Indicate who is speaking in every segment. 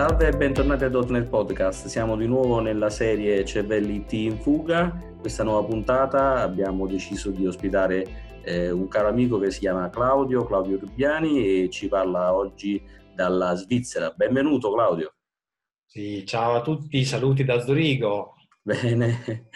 Speaker 1: Salve e bentornati a .NET Podcast, siamo di nuovo nella serie Cervelli IT in fuga. Questa nuova puntata abbiamo deciso di ospitare eh, un caro amico che si chiama Claudio, Claudio Rubbiani e ci parla oggi dalla Svizzera. Benvenuto Claudio.
Speaker 2: Sì, ciao a tutti, saluti da Zurigo.
Speaker 1: Bene,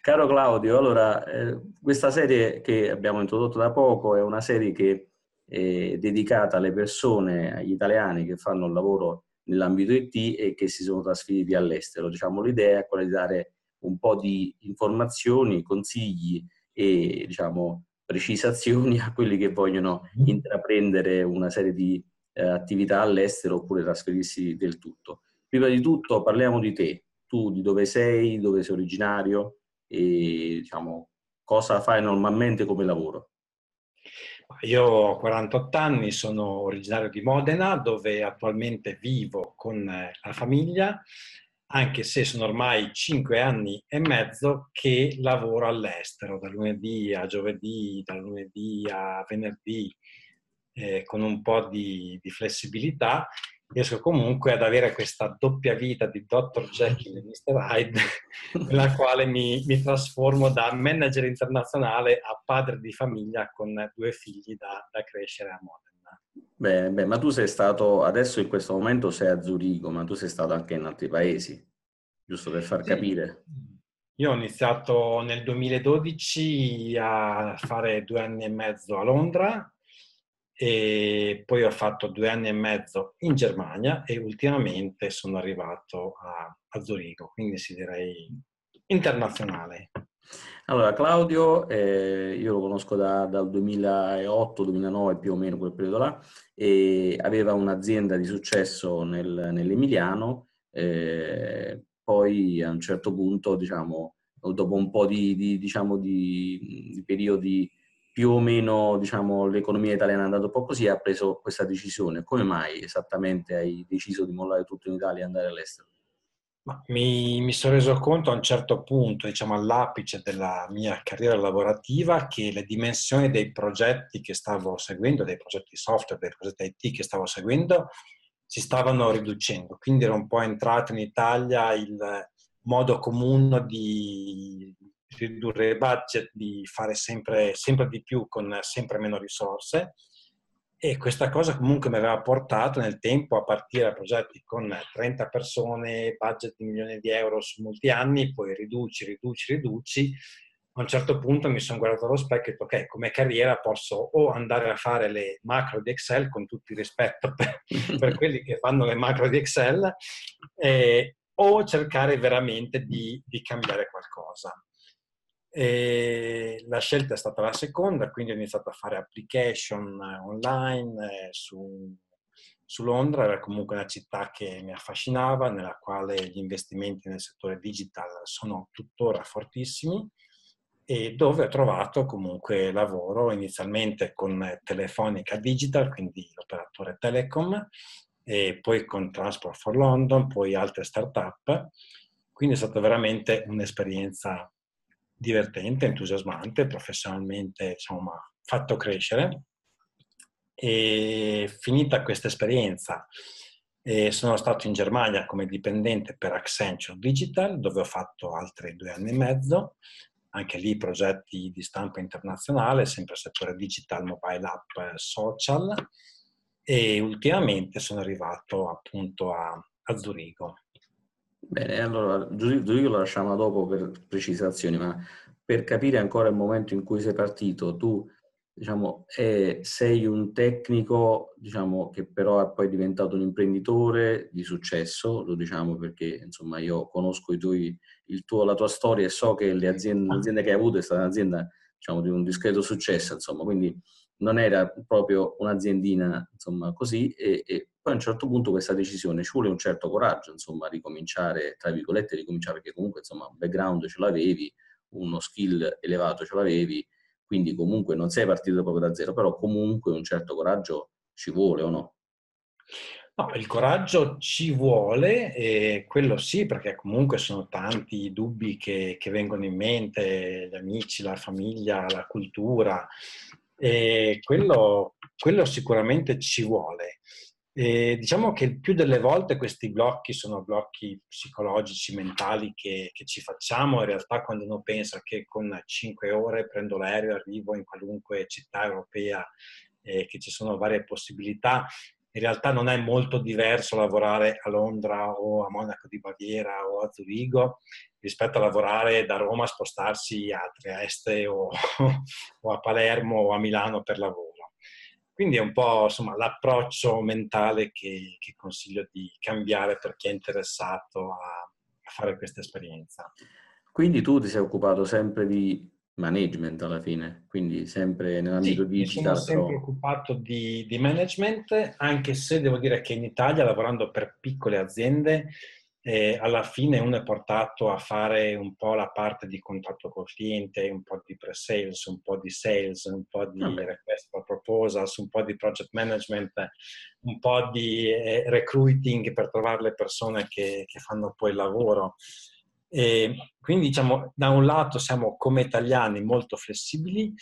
Speaker 1: caro Claudio, allora eh, questa serie che abbiamo introdotto da poco è una serie che è dedicata alle persone, agli italiani che fanno il lavoro nell'ambito IT e che si sono trasferiti all'estero. Diciamo, l'idea è quella di dare un po' di informazioni, consigli e diciamo, precisazioni a quelli che vogliono mm-hmm. intraprendere una serie di eh, attività all'estero oppure trasferirsi del tutto. Prima di tutto parliamo di te, tu di dove sei, dove sei originario e diciamo, cosa fai normalmente come lavoro.
Speaker 2: Io ho 48 anni, sono originario di Modena, dove attualmente vivo con eh, la famiglia, anche se sono ormai 5 anni e mezzo che lavoro all'estero, da lunedì a giovedì, da lunedì a venerdì, eh, con un po' di, di flessibilità riesco comunque ad avere questa doppia vita di Dr. Jekyll e Mr. Hyde, nella quale mi, mi, trasformo da manager internazionale a padre di famiglia con due figli da, da crescere a Modena.
Speaker 1: Beh, beh, ma tu sei stato, adesso in questo momento sei a Zurigo, ma tu sei stato anche in altri paesi, giusto per far sì. capire.
Speaker 2: Io ho iniziato nel 2012 a fare due anni e mezzo a Londra, e poi ho fatto due anni e mezzo in Germania e ultimamente sono arrivato a, a Zurigo, quindi si direi internazionale.
Speaker 1: Allora, Claudio, eh, io lo conosco da, dal 2008-2009 più o meno quel periodo là, e aveva un'azienda di successo nel, nell'Emiliano, eh, poi a un certo punto, diciamo, dopo un po' di, di, diciamo, di, di periodi più o meno diciamo, l'economia italiana è andata un po' così, ha preso questa decisione. Come mai esattamente hai deciso di mollare tutto in Italia e andare all'estero?
Speaker 2: Mi, mi, sono reso conto a un certo punto, diciamo all'apice della mia carriera lavorativa, che le dimensioni dei progetti che stavo seguendo, dei progetti software, dei progetti IT che stavo seguendo, si stavano riducendo. Quindi era un po' entrato in Italia il modo comune di ridurre i budget, di fare sempre, sempre di più con sempre meno risorse e questa cosa comunque mi aveva portato nel tempo a partire da progetti con 30 persone, budget di milioni di euro su molti anni, poi riduci, riduci, riduci. A un certo punto mi sono guardato allo specchio e ho detto ok, come carriera posso o andare a fare le macro di Excel con tutto il rispetto per, per quelli che fanno le macro di Excel eh, o cercare veramente di, di cambiare qualcosa. E la scelta è stata la seconda, quindi ho iniziato a fare application online eh, su, su, Londra, era comunque una città che mi affascinava, nella quale gli investimenti nel settore digital sono tuttora fortissimi e dove ho trovato comunque lavoro inizialmente con Telefonica Digital, quindi l'operatore Telecom, e poi con Transport for London, poi altre start-up. Quindi è stata veramente un'esperienza divertente, entusiasmante, professionalmente insomma, fatto crescere. E finita questa esperienza, eh, sono stato in Germania come dipendente per Accenture Digital, dove ho fatto altri due anni e mezzo, anche lì progetti di stampa internazionale, sempre settore digital, mobile app, social. E ultimamente sono arrivato appunto a, a Zurigo.
Speaker 1: Bene, allora Zurigo lo lasciamo dopo per precisazioni, ma per capire ancora il momento in cui sei partito, tu diciamo, eh, sei un tecnico diciamo, che però è poi diventato un imprenditore di successo, lo diciamo perché insomma, io conosco tuoi, tuo, la tua storia e so che l'azienda che hai avuto è stata un'azienda diciamo, di un discreto successo, insomma, quindi non era proprio un'aziendina insomma, così e, e, poi a un certo punto questa decisione ci vuole un certo coraggio, insomma, ricominciare, tra virgolette, ricominciare perché comunque insomma un background ce l'avevi, uno skill elevato ce l'avevi, quindi comunque non sei partito proprio da zero, però comunque un certo coraggio ci vuole o no?
Speaker 2: No, il coraggio ci vuole, e quello sì, perché comunque sono tanti i dubbi che, che vengono in mente, gli amici, la famiglia, la cultura, e quello, quello sicuramente ci vuole. E diciamo che più delle volte questi blocchi sono blocchi psicologici, mentali che, che, ci facciamo in realtà quando uno pensa che con 5 ore prendo l'aereo, arrivo in qualunque città europea e che ci sono varie possibilità. In realtà non è molto diverso lavorare a Londra o a Monaco di Baviera o a Zurigo rispetto a lavorare da Roma, spostarsi a Trieste o, o a Palermo o a Milano per lavoro. Quindi è un po' insomma, l'approccio mentale che, che, consiglio di cambiare per chi è interessato a, a, fare questa esperienza.
Speaker 1: Quindi tu ti sei occupato sempre di management alla fine, quindi sempre nell'ambito
Speaker 2: sì. Mi sono sempre però... occupato di, di management, anche se devo dire che in Italia, lavorando per piccole aziende, e alla fine uno è portato a fare un po' la parte di contatto col cliente, un po' di pre-sales, un po' di sales, un po' di okay. request for proposals, un po' di project management, un po' di eh, recruiting per trovare le persone che, che fanno poi il lavoro. E quindi diciamo, da un lato siamo come italiani molto flessibili,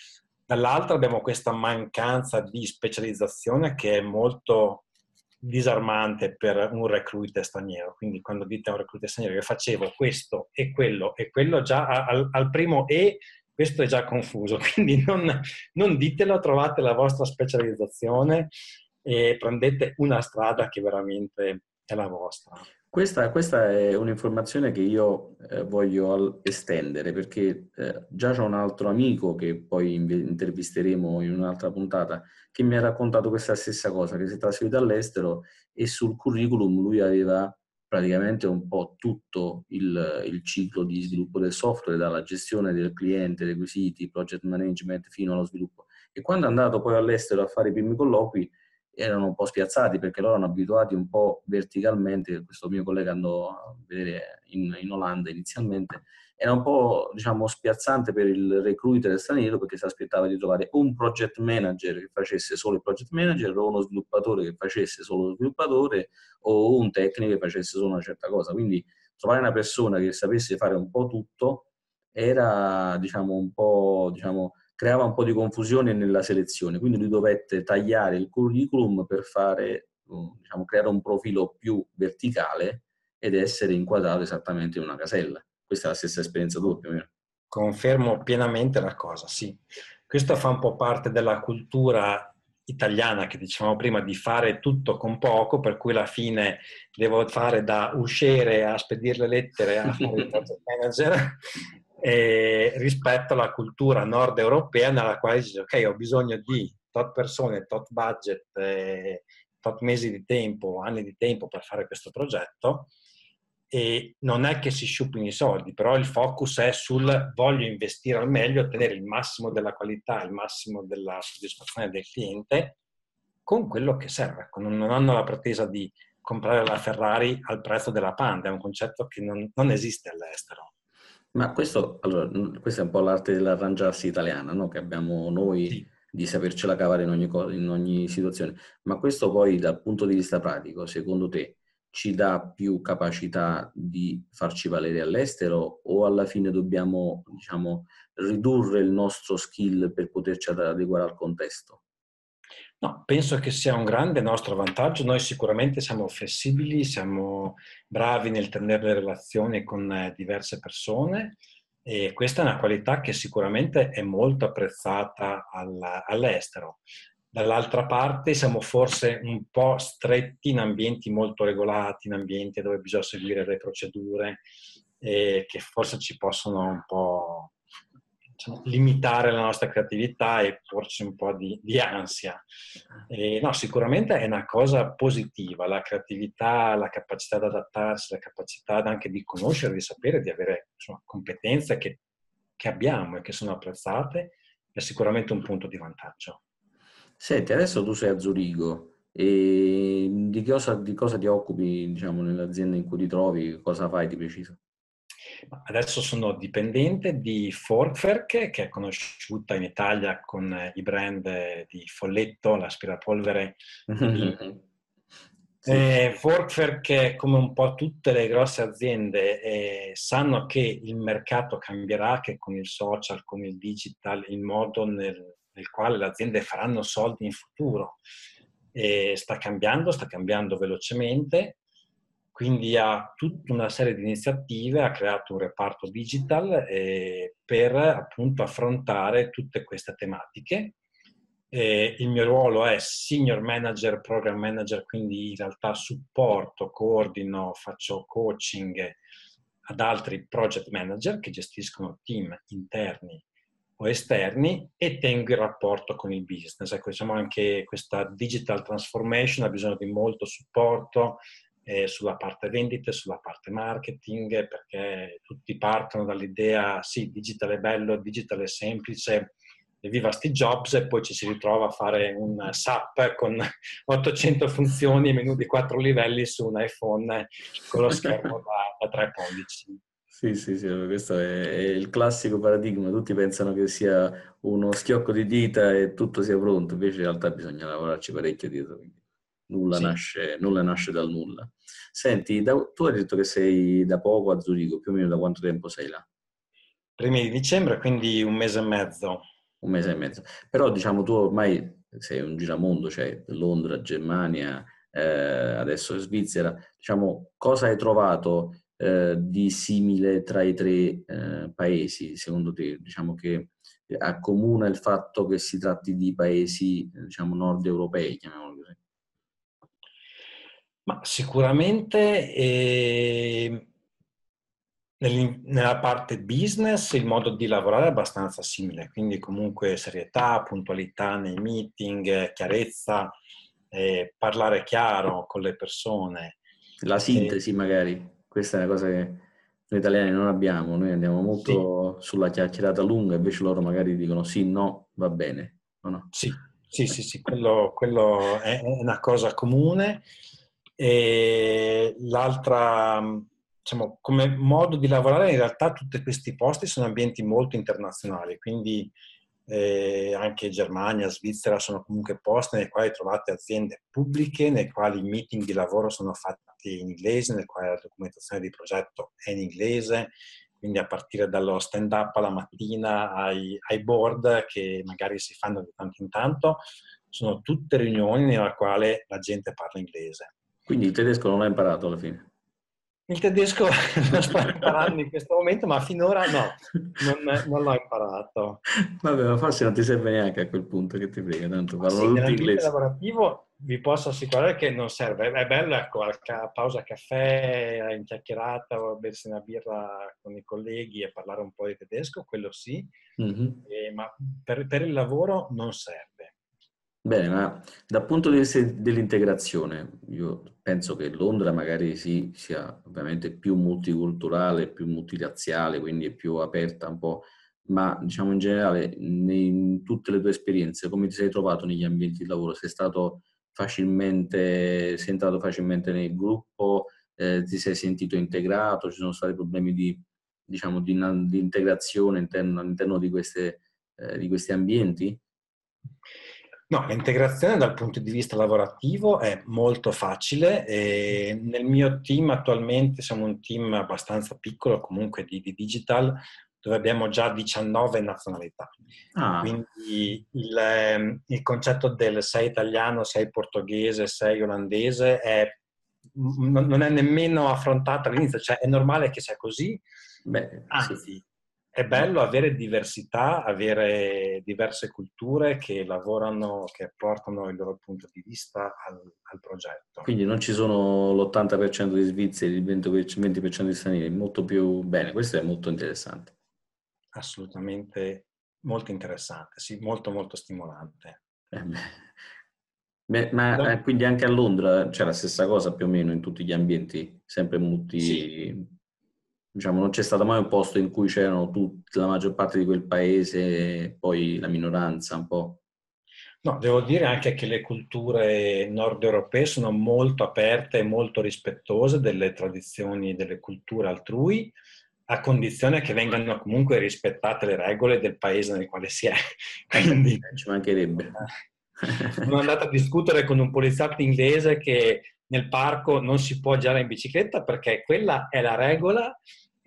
Speaker 2: dall'altro abbiamo questa mancanza di specializzazione che è molto disarmante per un recruiter straniero. Quindi quando dite a un recruiter straniero che facevo questo e quello e quello, già al, al primo e questo è già confuso. Quindi non, non ditelo, trovate la vostra specializzazione e prendete una strada che veramente è la vostra.
Speaker 1: Questa, questa è un'informazione che io eh, voglio estendere perché eh, già c'è un altro amico che poi intervisteremo in un'altra puntata che mi ha raccontato questa stessa cosa, che si è trasferito all'estero e sul curriculum lui aveva praticamente un po' tutto il, il ciclo di sviluppo del software, dalla gestione del cliente, requisiti, project management fino allo sviluppo. E quando è andato poi all'estero a fare i primi colloqui, erano un po' spiazzati perché loro erano abituati un po' verticalmente, questo mio collega andò a vedere in, in Olanda inizialmente, era un po' diciamo spiazzante per il recruiter straniero perché si aspettava di trovare un project manager che facesse solo il project manager o uno sviluppatore che facesse solo lo sviluppatore o un tecnico che facesse solo una certa cosa. Quindi trovare una persona che sapesse fare un po' tutto era diciamo un po' diciamo creava un po' di confusione nella selezione, quindi lui dovette tagliare il curriculum per fare, diciamo, creare un profilo più verticale ed essere inquadrato esattamente in una casella. Questa è la stessa esperienza tua più o meno.
Speaker 2: Confermo pienamente la cosa, sì. Questo fa un po' parte della cultura italiana che dicevamo prima di fare tutto con poco, per cui alla fine devo fare da usciere a spedire le lettere a fare il project manager eh, rispetto alla cultura nord europea nella quale dice ok ho bisogno di tot persone, tot budget, eh, tot mesi di tempo, anni di tempo per fare questo progetto e non è che si sciupino i soldi, però il focus è sul voglio investire al meglio, ottenere il massimo della qualità, il massimo della soddisfazione del cliente con quello che serve. Non hanno la pretesa di comprare la Ferrari al prezzo della Panda, è un concetto che non, non esiste all'estero.
Speaker 1: Ma questo, allora, questa è un po' l'arte dell'arrangiarsi italiana, no? che abbiamo noi sì. di sapercela cavare in ogni, cosa, in ogni situazione. Ma questo poi dal punto di vista pratico, secondo te, ci dà più capacità di farci valere all'estero o alla fine dobbiamo, diciamo, ridurre il nostro skill per poterci adeguare al contesto?
Speaker 2: No, penso che sia un grande nostro vantaggio. Noi sicuramente siamo flessibili, siamo bravi nel tenere le relazioni con eh, diverse persone e questa è una qualità che sicuramente è molto apprezzata all'estero. Dall'altra parte siamo forse un po' stretti in ambienti molto regolati, in ambienti dove bisogna seguire le procedure e che forse ci possono un po' diciamo, limitare la nostra creatività e porci un po' di, di ansia. E, no, sicuramente è una cosa positiva, la creatività, la capacità di adattarsi, la capacità anche di conoscere, di sapere, di avere insomma, competenze che, che abbiamo e che sono apprezzate, è sicuramente un punto di vantaggio.
Speaker 1: Senti, adesso tu sei a Zurigo e di cosa, di cosa ti occupi diciamo, nell'azienda in cui ti trovi? Cosa fai di preciso?
Speaker 2: Adesso sono dipendente di Forkwerk, che è conosciuta in Italia con i brand di Folletto, l'aspirapolvere. eh, Forkwerk, come un po' tutte le grosse aziende, eh, sanno che il mercato cambierà, che con il social, con il digital, il modo nel, nel quale le aziende faranno soldi in futuro. E sta cambiando, sta cambiando velocemente, quindi ha tutta una serie di iniziative, ha creato un reparto digital eh, per appunto affrontare tutte queste tematiche. Eh, il mio ruolo è senior manager, program manager, quindi in realtà supporto, coordino, faccio coaching ad altri project manager che gestiscono team interni o esterni e tengo il rapporto con il business. Ecco, diciamo anche questa digital transformation ha bisogno di molto supporto eh, sulla parte vendite, sulla parte marketing, perché tutti partono dall'idea sì, digital è bello, digital è semplice, evviva Steve Jobs e poi ci si ritrova a fare un SAP con 800 funzioni e menu di 4 livelli su un iPhone con lo schermo da, da 3 pollici.
Speaker 1: Sì, sì, sì, questo è, è, il classico paradigma. Tutti pensano che sia uno schiocco di dita e tutto sia pronto, invece in realtà bisogna lavorarci parecchio dietro. Nulla, sì. nasce, nulla nasce dal nulla. Senti, da, tu hai detto che sei da poco a Zurigo, più o meno da quanto tempo sei là?
Speaker 2: Primi di dicembre, quindi un mese e mezzo.
Speaker 1: Un mese e mezzo. Però diciamo tu ormai sei un giramondo, cioè Londra, Germania, eh, adesso Svizzera. Diciamo, cosa hai trovato eh, di simile tra i tre eh, paesi, secondo te? Diciamo che accomuna il fatto che si tratti di paesi, diciamo, nord europei, chiamiamoli così.
Speaker 2: Ma sicuramente eh, nella parte business il modo di lavorare è abbastanza simile, quindi comunque serietà, puntualità nei meeting, chiarezza, eh, parlare chiaro con le persone.
Speaker 1: La sintesi magari questa è una cosa che noi italiani non abbiamo, noi andiamo molto sì. sulla chiacchierata lunga, invece loro magari dicono sì, no, va bene. No,
Speaker 2: Sì, sì, sì, sì quello, quello, è una cosa comune. E l'altra, diciamo, come modo di lavorare, in realtà tutti questi posti sono ambienti molto internazionali, quindi eh, anche Germania, Svizzera sono comunque posti nei quali trovate aziende pubbliche, nei quali i meeting di lavoro sono fatti in inglese, nel quale la documentazione di progetto è in inglese, quindi a partire dallo stand up alla mattina ai, ai board che magari si fanno di tanto in tanto, sono tutte riunioni nella quale la gente parla inglese.
Speaker 1: Quindi il tedesco non l'ha imparato alla fine?
Speaker 2: Il tedesco lo sto imparando in questo momento, ma finora no, non, non, l'ho imparato.
Speaker 1: Vabbè, ma forse non ti serve neanche a quel punto che ti frega, tanto parlo
Speaker 2: sì, tutti inglese. lavorativo vi posso assicurare che non serve. È bello, ecco, a pausa caffè, in chiacchierata, o bersi una birra con i colleghi e parlare un po' di tedesco, quello sì, mm-hmm. eh, ma per, per il lavoro non serve.
Speaker 1: Bene, ma dal punto di vista dell'integrazione, io penso che Londra magari sì, sia ovviamente più multiculturale, più multirazziale, quindi è più aperta un po', ma diciamo in generale, in tutte le tue esperienze, come ti sei trovato negli ambienti di lavoro? Sei stato facilmente, sei entrato facilmente nel gruppo, eh, ti sei sentito integrato, ci sono stati problemi di, diciamo, di, di integrazione all'interno, all'interno di, queste, eh, di questi ambienti?
Speaker 2: No, l'integrazione dal punto di vista lavorativo è molto facile. Nel mio team attualmente siamo un team abbastanza piccolo, comunque di, di digital, dove abbiamo già 19 nazionalità. Ah. Quindi il, ehm, il, concetto del sei italiano, sei portoghese, sei olandese è, non è nemmeno affrontato all'inizio, cioè è normale che sia così. Beh, Anzi, sì è bello avere diversità, avere diverse culture che lavorano, che portano il loro punto di vista al, al progetto.
Speaker 1: Quindi non ci sono l'80% di svizzeri, il 20% di stranieri, molto più bene, questo è molto interessante.
Speaker 2: Assolutamente molto interessante, sì, molto molto stimolante. Eh
Speaker 1: beh, ma eh, quindi anche a Londra c'è la stessa cosa più o meno in tutti gli ambienti, sempre multi... Sì diciamo, non c'è stato mai un posto in cui c'erano tutti, la maggior parte di quel paese e poi la minoranza un po'.
Speaker 2: No, devo dire anche che le culture nord europee sono molto aperte e molto rispettose delle tradizioni delle culture altrui, a condizione che vengano comunque rispettate le regole del paese nel quale si è.
Speaker 1: Quindi ci mancherebbe.
Speaker 2: Sono andato a discutere con un poliziotto inglese che nel parco non si può girare in bicicletta perché quella è la regola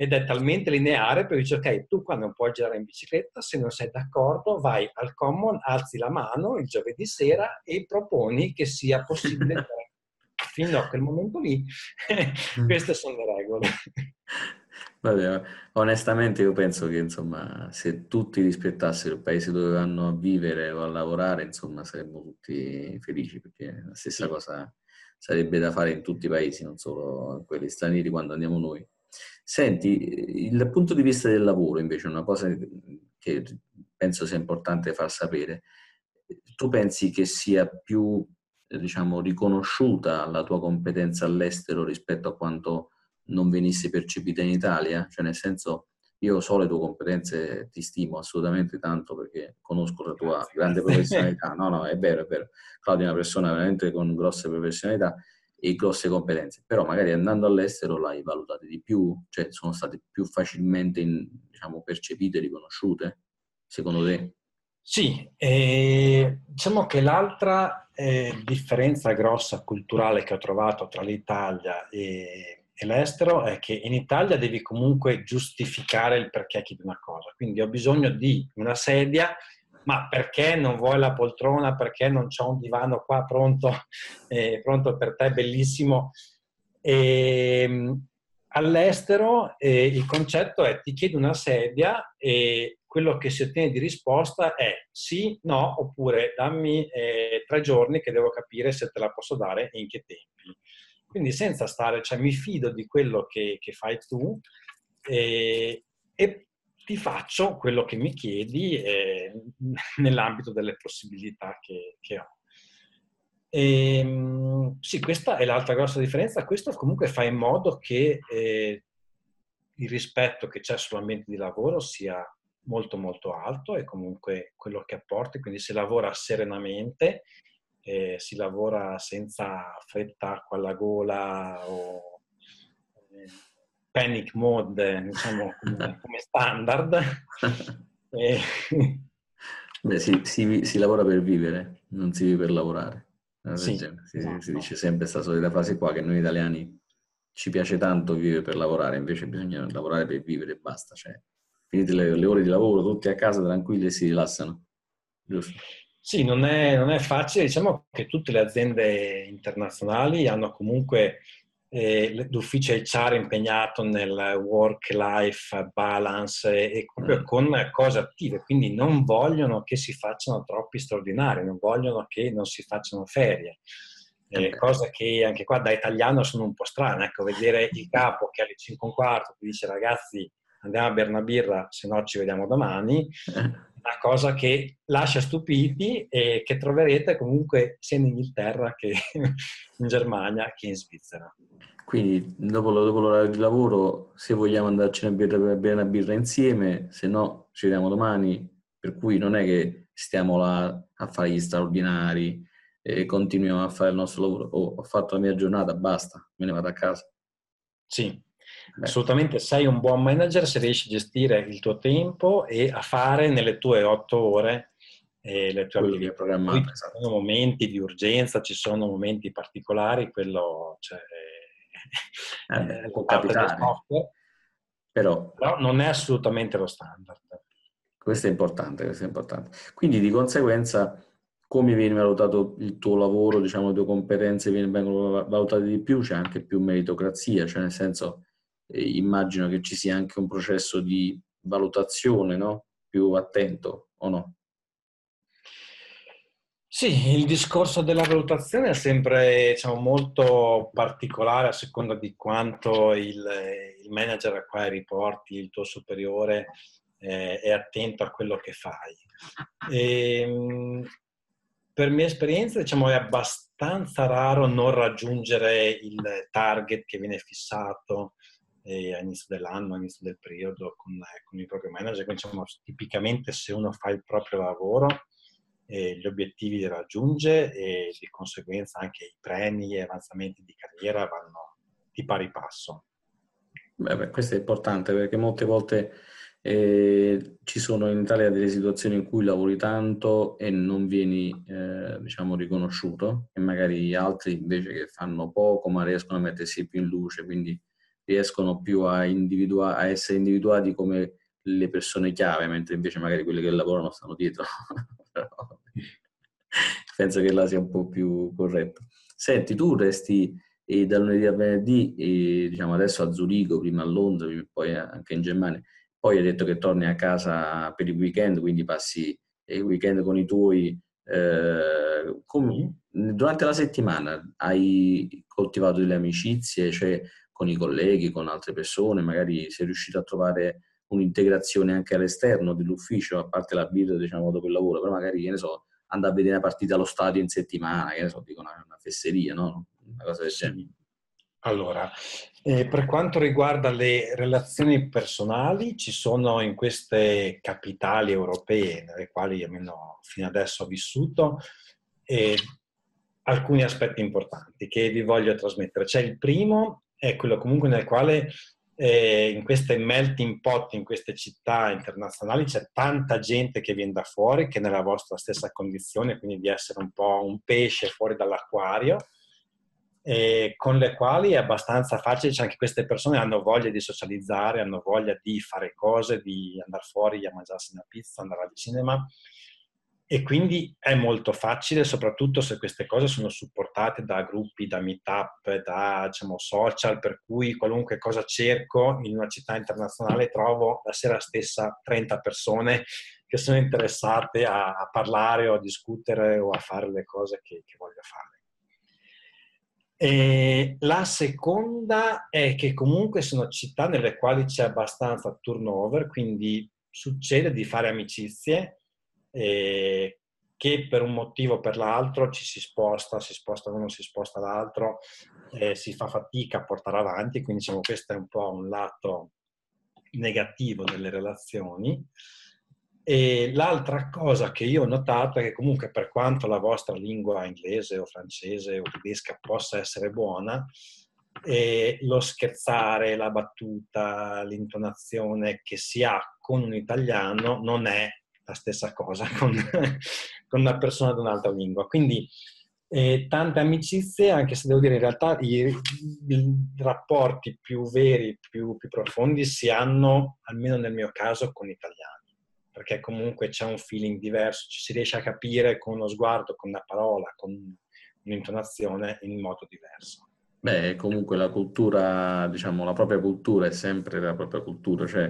Speaker 2: ed è talmente lineare per dire ok, tu quando non puoi girare in bicicletta, se non sei d'accordo, vai al common, alzi la mano il giovedì sera e proponi che sia possibile fino a quel momento lì. Mm. Queste sono le regole.
Speaker 1: Vabbè, onestamente io penso che insomma, se tutti rispettassero il paese dove vanno a vivere o a lavorare, insomma, saremmo tutti felici perché la stessa cosa sarebbe da fare in tutti i paesi, non solo in quelli stranieri quando andiamo noi. Senti, il punto di vista del lavoro invece è una cosa che penso sia importante far sapere. Tu pensi che sia più, diciamo, riconosciuta la tua competenza all'estero rispetto a quanto non venisse percepita in Italia? Cioè, nel senso, io so le tue competenze, ti stimo assolutamente tanto perché conosco la tua grande professionalità. No, no, è vero, è vero. Claudio è una persona veramente con grosse professionalità e grosse competenze, però magari andando all'estero l'hai valutate di più, cioè sono state più facilmente diciamo, percepite riconosciute, secondo te?
Speaker 2: Sì, eh, diciamo che l'altra eh, differenza grossa culturale che ho trovato tra l'Italia e, e, l'estero è che in Italia devi comunque giustificare il perché chiedi una cosa, quindi ho bisogno di una sedia ma perché non vuoi la poltrona? Perché non c'è un divano qua pronto, eh, pronto per te, bellissimo? E, ehm, all'estero eh, il concetto è ti chiedo una sedia e quello che si ottiene di risposta è sì, no, oppure dammi eh, tre giorni che devo capire se te la posso dare e in che tempi. Quindi senza stare, cioè mi fido di quello che, che fai tu e, e ti faccio quello che mi chiedi eh, nell'ambito delle possibilità che, che ho. E, ehm, sì, questa è l'altra grossa differenza. Questo comunque fa in modo che eh, il rispetto che c'è sull'ambiente di lavoro sia molto molto alto e comunque quello che apporti, quindi si lavora serenamente, eh, si lavora senza fretta acqua alla gola o eh, panic mode, diciamo, come, standard.
Speaker 1: e... Beh, si, si, si, lavora per vivere, non si vive per lavorare. Sì, si, no, si, dice sempre questa solita frase qua che noi italiani ci piace tanto vivere per lavorare, invece bisogna lavorare per vivere e basta. Cioè, finite le, le ore di lavoro, tutti a casa tranquilli e si rilassano. Giusto?
Speaker 2: Sì, non è, non è facile. Diciamo che tutte le aziende internazionali hanno comunque eh, l'ufficio HR impegnato nel work-life balance e, proprio mm. con cose attive, quindi non vogliono che si facciano troppi straordinari, non vogliono che non si facciano ferie. Eh, cosa che anche qua da italiano sono un po' strane, ecco, vedere il capo che alle 5 e un quarto ti dice ragazzi andiamo a bere una birra, se no ci vediamo domani, una cosa che lascia stupiti e che troverete comunque sia in Inghilterra che in Germania che in Svizzera.
Speaker 1: Quindi dopo, dopo l'orario di lavoro, se vogliamo andarci a bere, una birra insieme, se no ci vediamo domani, per cui non è che stiamo là a fare gli straordinari e continuiamo a fare il nostro lavoro. Oh, ho fatto la mia giornata, basta, me ne vado a casa.
Speaker 2: Sì. Assolutamente. Sei un buon manager se riesci a gestire il tuo tempo e a fare nelle tue otto ore eh, le tue attività. Ci esatto. sono momenti di urgenza, ci sono momenti particolari, quello cioè,
Speaker 1: eh, può capitare. Però,
Speaker 2: Però, non è assolutamente lo standard.
Speaker 1: Questo è importante, questo è importante. Quindi di conseguenza come viene valutato il tuo lavoro, diciamo le tue competenze vengono valutate di più, c'è anche più meritocrazia, cioè nel senso eh, immagino che ci sia anche un processo di valutazione no? più attento o no?
Speaker 2: Sì, il discorso della valutazione è sempre diciamo, molto particolare a seconda di quanto il, il manager a cui riporti, il tuo superiore, eh, è attento a quello che fai. E, ehm, per mia esperienza, diciamo, è abbastanza raro non raggiungere il target che viene fissato all'inizio dell'anno, all'inizio del periodo con, con il proprio manager. Quindi, diciamo, tipicamente se uno fa il proprio lavoro, eh, gli obiettivi li raggiunge e di conseguenza anche i premi e avanzamenti di carriera vanno di pari passo.
Speaker 1: Beh, beh, questo è importante perché molte volte eh, ci sono in Italia delle situazioni in cui lavori tanto e non vieni eh, diciamo riconosciuto e magari altri invece che fanno poco ma riescono a mettersi più in luce quindi riescono più a, individua- a essere individuati come le persone chiave, mentre invece magari quelli che lavorano stanno dietro. Penso che là sia un po' più corretto. Senti, tu resti eh, da lunedì a venerdì, eh, diciamo adesso a Zurigo, prima a Londra, poi anche in Germania. Poi hai detto che torni a casa per il weekend, quindi passi il weekend con i tuoi. Eh, come, durante la settimana hai coltivato delle amicizie, cioè con i colleghi, con altre persone, magari sei riuscito a trovare un'integrazione anche all'esterno dell'ufficio, a parte la birra, diciamo, dopo il lavoro, però magari, che ne so, andare a vedere una partita allo stadio in settimana, che ne so, dico una, una fesseria, no? Una cosa del genere.
Speaker 2: Allora, eh, per quanto riguarda le relazioni personali, ci sono in queste capitali europee, nelle quali almeno fino adesso ho vissuto, eh, alcuni aspetti importanti che vi voglio trasmettere. C'è il primo, è quello comunque nel quale eh, in queste melting pot, in queste città internazionali, c'è tanta gente che viene da fuori, che è nella vostra stessa condizione, quindi di essere un po' un pesce fuori dall'acquario, eh, con le quali è abbastanza facile, cioè anche queste persone hanno voglia di socializzare, hanno voglia di fare cose, di andare fuori a mangiarsi una pizza, andare al cinema e quindi è molto facile, soprattutto se queste cose sono supportate da gruppi, da meetup, da diciamo, social, per cui qualunque cosa cerco in una città internazionale trovo la sera stessa 30 persone che sono interessate a, parlare o a discutere o a fare le cose che, che voglio fare. E la seconda è che comunque sono città nelle quali c'è abbastanza turnover, quindi succede di fare amicizie eh, che per un motivo o per l'altro ci si sposta, si sposta uno, si sposta l'altro, eh, si fa fatica a portare avanti, quindi diciamo questo è un po' un lato negativo delle relazioni. E l'altra cosa che io ho notato è che comunque per quanto la vostra lingua inglese o francese o tedesca possa essere buona, e lo scherzare, la battuta, l'intonazione che si ha con un italiano non è la stessa cosa con, con una persona di un'altra lingua. Quindi eh, tante amicizie, anche se devo dire in realtà i, i rapporti più veri, più, più, profondi si hanno, almeno nel mio caso, con gli italiani, perché comunque c'è un feeling diverso, ci si riesce a capire con uno sguardo, con una parola, con un'intonazione in modo diverso.
Speaker 1: Beh, comunque la cultura, diciamo, la propria cultura è sempre la propria cultura, cioè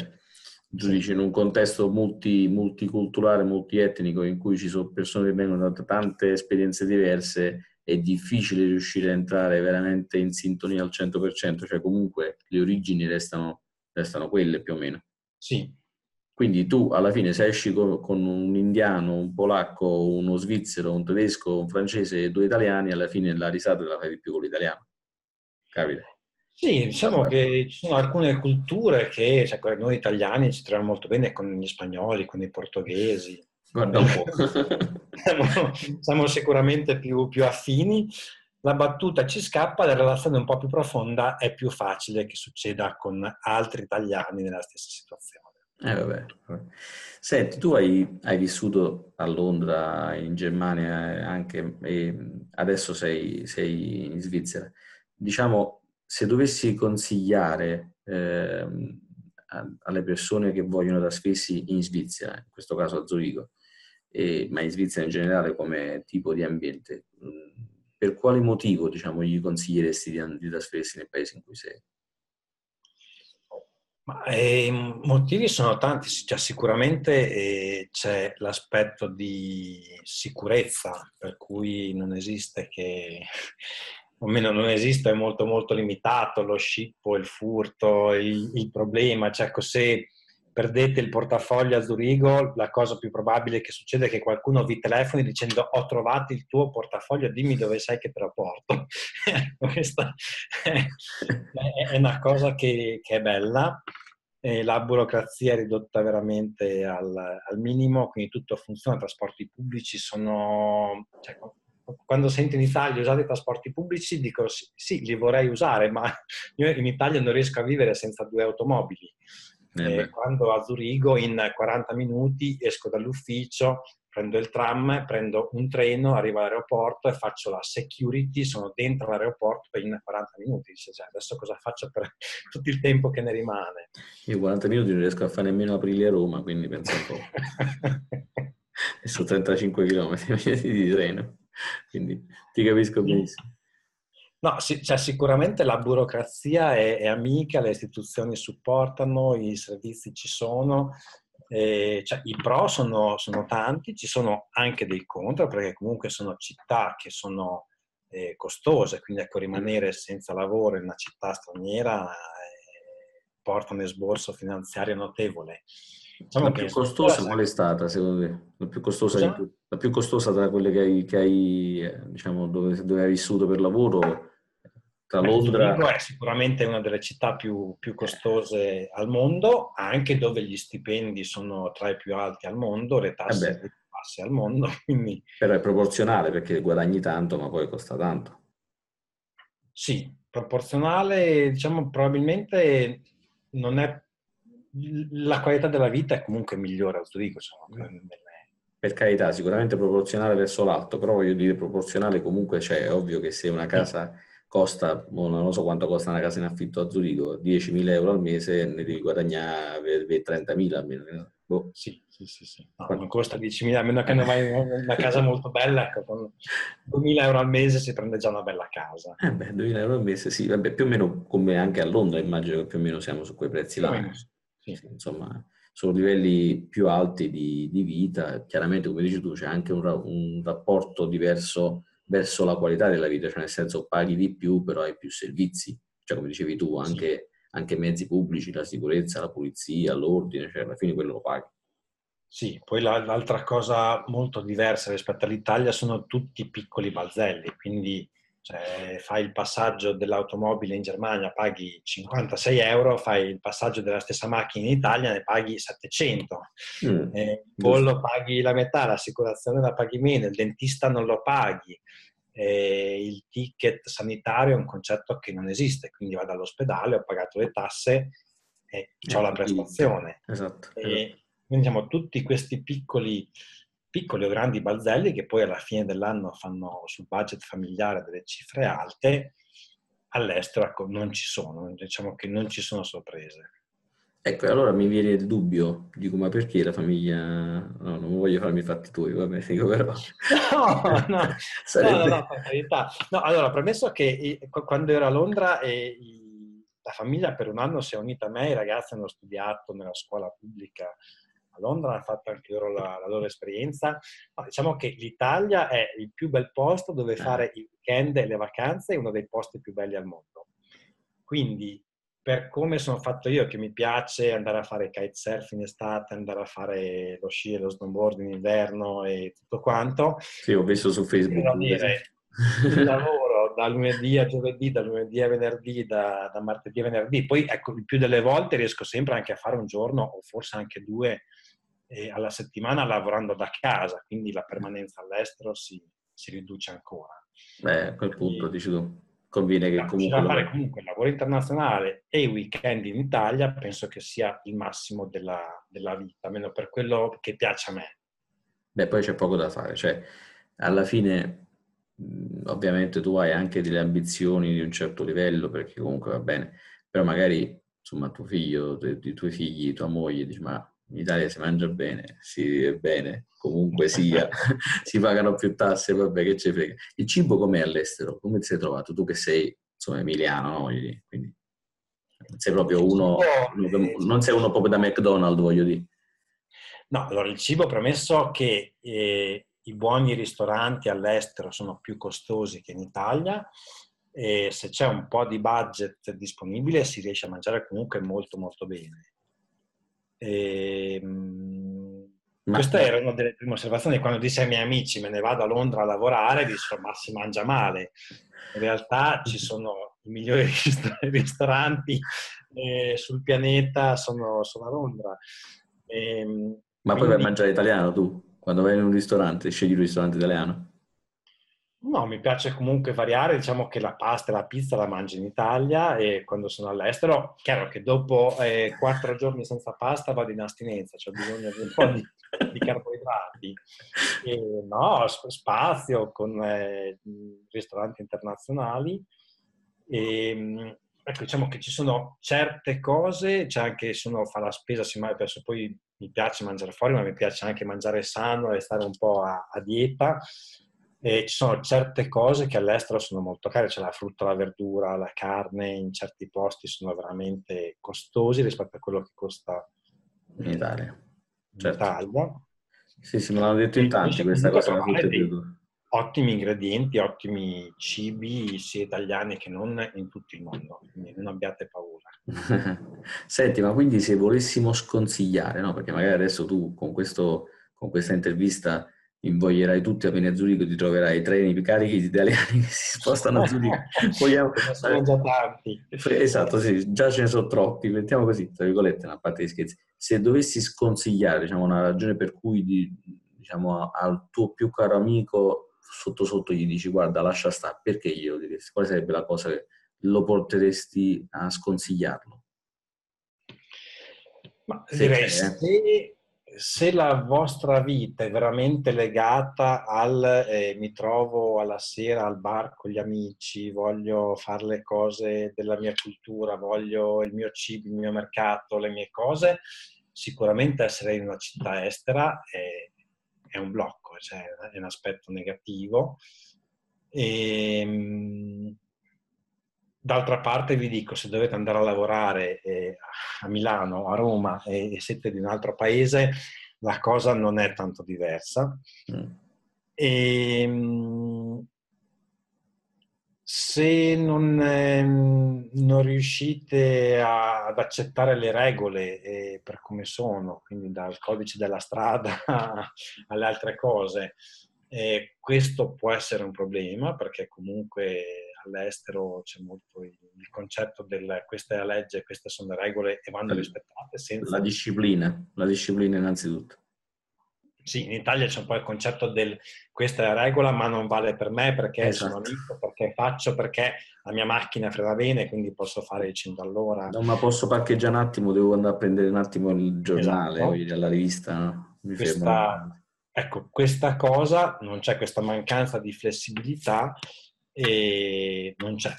Speaker 1: giudice in un contesto multi, multiculturale, multietnico, in cui ci sono persone che vengono da tante esperienze diverse, è difficile riuscire a entrare veramente in sintonia al 100%, cioè comunque le origini restano, restano quelle più o meno.
Speaker 2: Sì.
Speaker 1: Quindi tu alla fine se esci con, un indiano, un polacco, uno svizzero, un tedesco, un francese e due italiani, alla fine la risata te la fai di più con l'italiano. Capite?
Speaker 2: Sì, diciamo che ci sono alcune culture che, cioè, noi italiani ci troviamo molto bene con gli spagnoli, con i portoghesi. Guarda un po'. siamo, sicuramente più, più, affini. La battuta ci scappa, la relazione un po' più profonda è più facile che succeda con altri italiani nella stessa situazione.
Speaker 1: Eh, vabbè. Senti, tu hai, hai, vissuto a Londra, in Germania eh, anche, e adesso sei, sei in Svizzera. Diciamo, se dovessi consigliare eh, alle persone che vogliono trasferirsi in Svizzera, in questo caso a Zurigo, e, ma in Svizzera in generale come tipo di ambiente, mh, per quale motivo diciamo, gli consiglieresti di, di trasferirsi nel paese in cui sei?
Speaker 2: I motivi sono tanti, cioè, sicuramente eh, c'è l'aspetto di sicurezza, per cui non esiste che o meno non esiste, è molto molto limitato lo scippo, il furto, il, il problema, cioè se perdete il portafoglio a Zurigo, la cosa più probabile che succede è che qualcuno vi telefoni dicendo ho trovato il tuo portafoglio, dimmi dove sai che te lo porto. Questa è, una cosa che, che è bella. E la burocrazia è ridotta veramente al, al, minimo, quindi tutto funziona, i trasporti pubblici sono... Cioè, quando sento in Italia usare i trasporti pubblici dico sì, sì, li vorrei usare, ma io in Italia non riesco a vivere senza due automobili. Eh, quando a Zurigo in 40 minuti esco dall'ufficio, prendo il tram, prendo un treno, arrivo all'aeroporto e faccio la security, sono dentro l'aeroporto in 40 minuti. Cioè, adesso cosa faccio per tutto il tempo che ne rimane?
Speaker 1: Io 40 minuti non riesco a fare nemmeno aprile a Roma, quindi penso un po'. e sono 35 km di treno, quindi ti capisco benissimo.
Speaker 2: No, sì, cioè, sicuramente la burocrazia è, è, amica, le istituzioni supportano, i servizi ci sono, eh, cioè, I pro sono, sono, tanti, ci sono anche dei contro, perché comunque sono città che sono eh, costose, quindi ecco, rimanere senza lavoro in una città straniera eh, porta un esborso finanziario notevole.
Speaker 1: Diciamo la più costosa qual è stata, secondo te? La più costosa, la più costosa tra quelle che hai, che hai eh, diciamo, dove, dove hai vissuto per lavoro tra Londra...
Speaker 2: Zurigo è sicuramente una delle città più, più, costose al mondo, anche dove gli stipendi sono tra i più alti al mondo, le tasse eh più basse al mondo. Quindi...
Speaker 1: Però è proporzionale perché guadagni tanto ma poi costa tanto.
Speaker 2: Sì, proporzionale, diciamo probabilmente non è... La qualità della vita è comunque migliore a Zurigo. Insomma,
Speaker 1: per carità, sicuramente proporzionale verso l'alto, però voglio dire proporzionale comunque c'è, è ovvio che se una casa costa, non so quanto costa una casa in affitto a Zurigo, 10.000 euro al mese ne devi guadagnare 30.000 almeno.
Speaker 2: Boh. Sì, sì, sì. sì. No, non costa 10.000, a meno che non vai in una casa molto bella, ecco, con 2.000 euro al mese si prende già una bella casa.
Speaker 1: Eh beh, 2.000 euro al mese, sì, vabbè, più o meno come anche a Londra, immagino che più o meno siamo su quei prezzi là. Sì. Insomma, sono livelli più alti di, di, vita, chiaramente come dici tu c'è anche un, un rapporto diverso verso la qualità della vita, cioè nel senso paghi di più però hai più servizi, cioè come dicevi tu anche, anche mezzi pubblici, la sicurezza, la pulizia, l'ordine, cioè alla fine quello lo paghi.
Speaker 2: Sì, poi l'altra cosa molto diversa rispetto all'Italia sono tutti piccoli balzelli, quindi cioè, fai il passaggio dell'automobile in Germania, paghi 56 euro, fai il passaggio della stessa macchina in Italia, ne paghi 700. Mm, eh, il bollo paghi la metà, l'assicurazione la paghi meno, il dentista non lo paghi. Eh, il ticket sanitario è un concetto che non esiste, quindi vado all'ospedale, ho pagato le tasse e ho la prestazione.
Speaker 1: Esatto.
Speaker 2: E, esatto. Quindi diciamo tutti questi piccoli piccoli o grandi balzelli che poi alla fine dell'anno fanno sul budget familiare delle cifre alte, all'estero ecco, non ci sono, diciamo che non ci sono sorprese.
Speaker 1: Ecco, allora mi viene il dubbio, dico, ma perché la famiglia... No, non voglio farmi i fatti tuoi, vabbè, dico però...
Speaker 2: No, no, Sarebbe... no, no, per carità. No, allora, premesso che quando ero a Londra e la famiglia per un anno si è unita a me, i ragazzi hanno studiato nella scuola pubblica Londra, hanno fatto anche loro la, la loro esperienza. Ma diciamo che l'Italia è il più bel posto dove eh. fare i weekend e le vacanze, è uno dei posti più belli al mondo. Quindi, per come sono fatto io, che mi piace andare a fare kitesurf in estate, andare a fare lo sci e lo snowboard in inverno e tutto quanto.
Speaker 1: Sì, ho visto su Facebook.
Speaker 2: Dire, il lavoro da lunedì a giovedì, da lunedì a venerdì, da, da martedì a venerdì. Poi, ecco, il più delle volte riesco sempre anche a fare un giorno o forse anche due alla settimana lavorando da casa, quindi la permanenza all'estero si, si riduce ancora.
Speaker 1: Beh, a quel punto dici tu, conviene che comunque...
Speaker 2: Da fare comunque il lavoro internazionale e i weekend in Italia penso che sia il massimo della, della vita, almeno per quello che piace a me.
Speaker 1: Beh, poi c'è poco da fare, cioè alla fine ovviamente tu hai anche delle ambizioni di un certo livello perché comunque va bene, però magari insomma tuo figlio, i tuoi figli, tua moglie dici ma in Italia si mangia bene, si vive bene, comunque sia, si pagano più tasse, vabbè che ci frega. Il cibo com'è all'estero? Come ti sei trovato? Tu che sei, insomma, emiliano, no? Quindi non sei proprio uno, non sei uno proprio da McDonald's, voglio dire.
Speaker 2: No, allora il cibo premesso che eh, i buoni ristoranti all'estero sono più costosi che in Italia e se c'è un po' di budget disponibile si riesce a mangiare comunque molto molto bene. E, ehm, Ma... Questa era una delle prime osservazioni quando dissi ai miei amici me ne vado a Londra a lavorare, dissero ma si mangia male. In realtà ci sono i migliori ristoranti eh, sul pianeta, sono, sono, a Londra.
Speaker 1: E, ehm, ma quindi... poi vai a mangiare italiano tu? Quando vai in un ristorante, scegli un ristorante italiano?
Speaker 2: No, mi piace comunque variare, diciamo che la pasta e la pizza la mangio in Italia e quando sono all'estero, chiaro che dopo eh, quattro giorni senza pasta vado in astinenza, ho bisogno di un po' di, di carboidrati. E, no, spazio con eh, ristoranti internazionali. E, ehm, ecco, diciamo che ci sono certe cose, c'è anche se uno fa la spesa, mangia, adesso poi mi piace mangiare fuori, ma mi piace anche mangiare sano e stare un po' a, a dieta e ci sono certe cose che all'estero sono molto care, c'è la frutta, la verdura, la carne, in certi posti sono veramente costosi rispetto a quello che costa
Speaker 1: in Italia.
Speaker 2: In certo. Italia.
Speaker 1: Sì, sì, me l'hanno detto in tanti questa cosa.
Speaker 2: Ottimi ingredienti, ottimi cibi, sia italiani che non in tutto il mondo, quindi non abbiate paura.
Speaker 1: Senti, ma quindi se volessimo sconsigliare, no? perché magari adesso tu con, questo, con questa intervista invoglierai tutti a venire a Zurigo, ti troverai treni carichi di italiani che si spostano a Zurigo.
Speaker 2: Vogliamo... sono già tanti.
Speaker 1: Esatto, sì, già ce ne sono troppi, mettiamo così, tra virgolette, una parte di scherzi. Se dovessi sconsigliare, diciamo, una ragione per cui di, diciamo, al tuo più caro amico sotto sotto gli dici guarda lascia stare, perché glielo diresti? Quale sarebbe la cosa che lo porteresti a sconsigliarlo?
Speaker 2: Ma direi, se, se la vostra vita è veramente legata al eh, mi trovo alla sera al bar con gli amici, voglio fare le cose della mia cultura, voglio il mio cibo, il mio mercato, le mie cose, sicuramente essere in una città estera è, è un blocco, cioè è un aspetto negativo. E, ehm, D'altra parte vi dico, se dovete andare a lavorare eh, a Milano, a Roma e, e, siete di un altro paese, la cosa non è tanto diversa. Mm. E, ehm, se non, eh, non riuscite a, ad accettare le regole eh, per come sono, quindi dal codice della strada alle altre cose, eh, questo può essere un problema perché comunque all'estero c'è molto il, il concetto del questa è la legge, queste sono le regole e vanno rispettate.
Speaker 1: Senza... La disciplina, la disciplina innanzitutto.
Speaker 2: Sì, in Italia c'è un po' il concetto del questa è la regola ma non vale per me perché esatto. sono amico, perché faccio, perché la mia macchina frena bene quindi posso fare il 100 all'ora.
Speaker 1: No, ma posso parcheggiare un attimo, devo andare a prendere un attimo il giornale esatto. la rivista. No?
Speaker 2: Questa, ecco, questa cosa, non c'è questa mancanza di flessibilità e non c'è.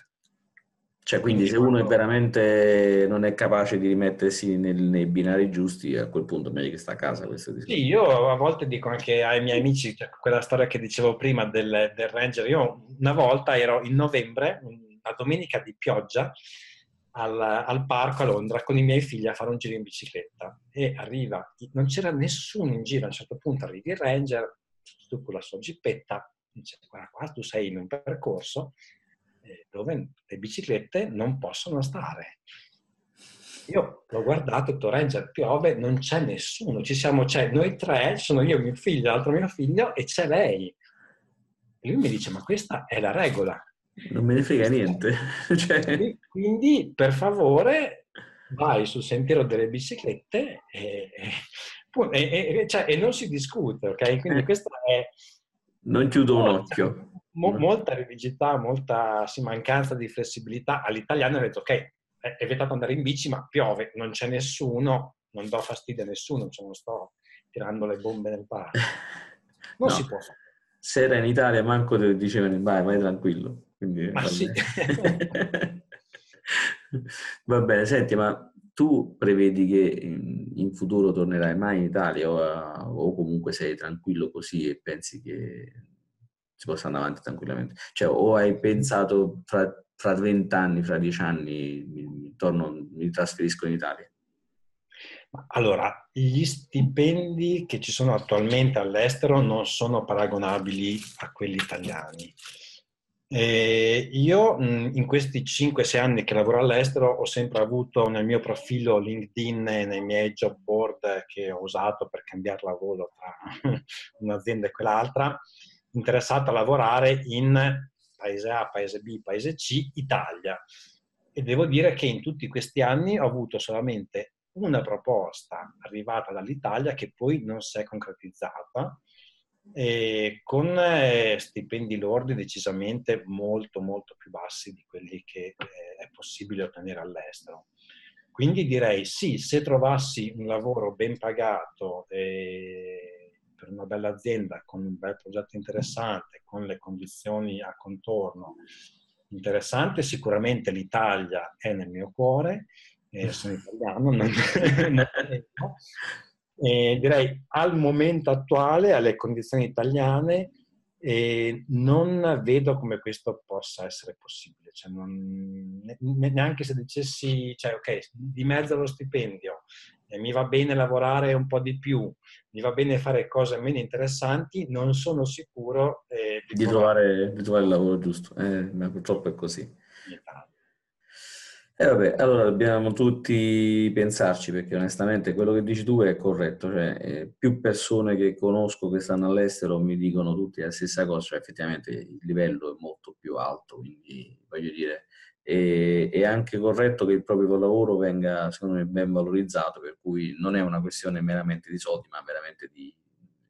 Speaker 1: Cioè, quindi, quindi se uno è veramente non è capace di rimettersi nel, nei binari giusti, a quel punto è meglio che sta a casa. Questo
Speaker 2: sì, io a volte dico anche ai miei amici, cioè, quella storia che dicevo prima del, del, Ranger, io una volta ero in novembre, una domenica di pioggia, al, al, parco a Londra con i miei figli a fare un giro in bicicletta e arriva, non c'era nessuno in giro, a un certo punto arriva il Ranger, tu con la sua gippetta, dice guarda qua tu sei in un percorso eh, dove le biciclette non possono stare. Io l'ho guardato, detto Ranger, piove, non c'è nessuno, ci siamo, c'è noi tre, sono io, mio figlio, l'altro mio figlio e c'è lei. E lui mi dice, ma questa è la regola.
Speaker 1: Non me ne frega niente.
Speaker 2: cioè... Quindi, per favore, vai sul sentiero delle biciclette e, e, e, cioè, e non si discute, ok? Quindi eh. questa è
Speaker 1: non chiudo un occhio.
Speaker 2: Mo, molta rigidità, molta sì, mancanza di flessibilità. All'italiano ho detto, ok, è vietato andare in bici, ma piove, non c'è nessuno, non do fastidio a nessuno, cioè non sto tirando le bombe nel parco. Non no. si può fare.
Speaker 1: Se era in Italia, manco te dicevano, vai, vai tranquillo. Quindi,
Speaker 2: ma sì.
Speaker 1: va bene, senti, ma tu prevedi che in futuro tornerai mai in Italia o, o, comunque sei tranquillo così e pensi che si possa andare avanti tranquillamente? Cioè, o hai pensato fra, fra 20 anni, fra 10 anni, mi, torno, mi trasferisco in Italia?
Speaker 2: Allora, gli stipendi che ci sono attualmente all'estero non sono paragonabili a quelli italiani. Eh, io in questi 5-6 anni che lavoro all'estero ho sempre avuto nel mio profilo LinkedIn e nei miei job board che ho usato per cambiare lavoro tra un'azienda e quell'altra, interessato a lavorare in paese A, paese B, paese C, Italia. E devo dire che in tutti questi anni ho avuto solamente una proposta arrivata dall'Italia che poi non si è concretizzata e con eh, stipendi lordi decisamente molto molto più bassi di quelli che eh, è possibile ottenere all'estero. Quindi direi sì, se trovassi un lavoro ben pagato eh, per una bella azienda, con un bel progetto interessante, con le condizioni a contorno interessante, sicuramente l'Italia è nel mio cuore, eh, sono italiano, non, eh, direi al momento attuale, alle condizioni italiane, eh, non vedo come questo possa essere possibile. Cioè non, neanche se dicessi, cioè, ok, di mezzo allo stipendio, eh, mi va bene lavorare un po' di più, mi va bene fare cose meno interessanti, non sono sicuro
Speaker 1: eh, di, di, trovare, di, trovare, il lavoro giusto. Eh, ma purtroppo è così. E eh vabbè, allora dobbiamo tutti pensarci perché onestamente quello che dici tu è corretto, cioè eh, più persone che conosco che stanno all'estero mi dicono tutti la stessa cosa, cioè effettivamente il livello è molto più alto, quindi voglio dire, è, è anche corretto che il proprio lavoro venga secondo me ben valorizzato, per cui non è una questione meramente di soldi, ma veramente di,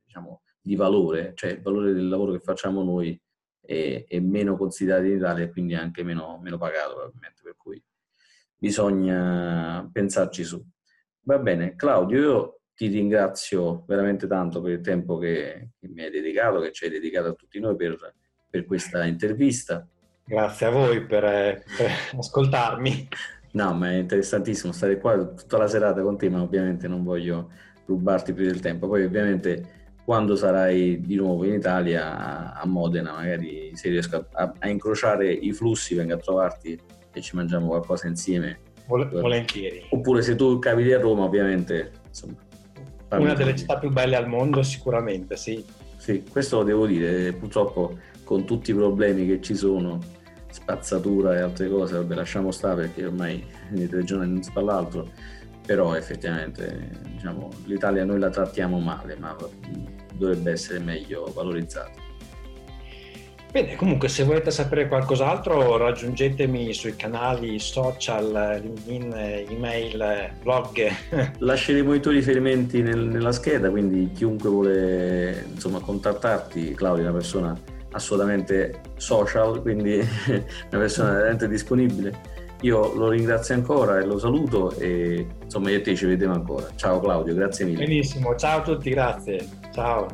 Speaker 1: diciamo, di valore, cioè il valore del lavoro che facciamo noi è, è meno considerato in Italia e quindi anche meno, meno pagato probabilmente, per cui bisogna pensarci su. Va bene, Claudio, io ti ringrazio veramente tanto per il tempo che, che mi hai dedicato, che ci hai dedicato a tutti noi per, per questa intervista.
Speaker 2: Grazie a voi per, per, ascoltarmi.
Speaker 1: No, ma è interessantissimo stare qua tutta la serata con te, ma ovviamente non voglio rubarti più del tempo. Poi ovviamente quando sarai di nuovo in Italia, a Modena, magari se riesco a, a incrociare i flussi, vengo a trovarti e ci mangiamo qualcosa insieme.
Speaker 2: Vol- volentieri.
Speaker 1: Oppure se tu capiti a Roma, ovviamente. Insomma,
Speaker 2: Una delle città più belle al mondo, sicuramente, sì.
Speaker 1: Sì, questo lo devo dire. Purtroppo, con tutti i problemi che ci sono, spazzatura e altre cose, vabbè, lasciamo stare perché ormai in tre giorni non si parla altro. Però effettivamente diciamo, l'Italia noi la trattiamo male, ma dovrebbe essere meglio valorizzata.
Speaker 2: Bene, comunque se volete sapere qualcos'altro raggiungetemi sui canali social, LinkedIn, email, blog.
Speaker 1: Lasceremo i tuoi riferimenti nel, nella scheda, quindi chiunque vuole insomma, contattarti, Claudia è una persona assolutamente social, quindi una persona veramente disponibile. Io lo ringrazio ancora e lo saluto e insomma io e te ci vediamo ancora. Ciao Claudio, grazie mille.
Speaker 2: Benissimo, ciao a tutti, grazie. Ciao.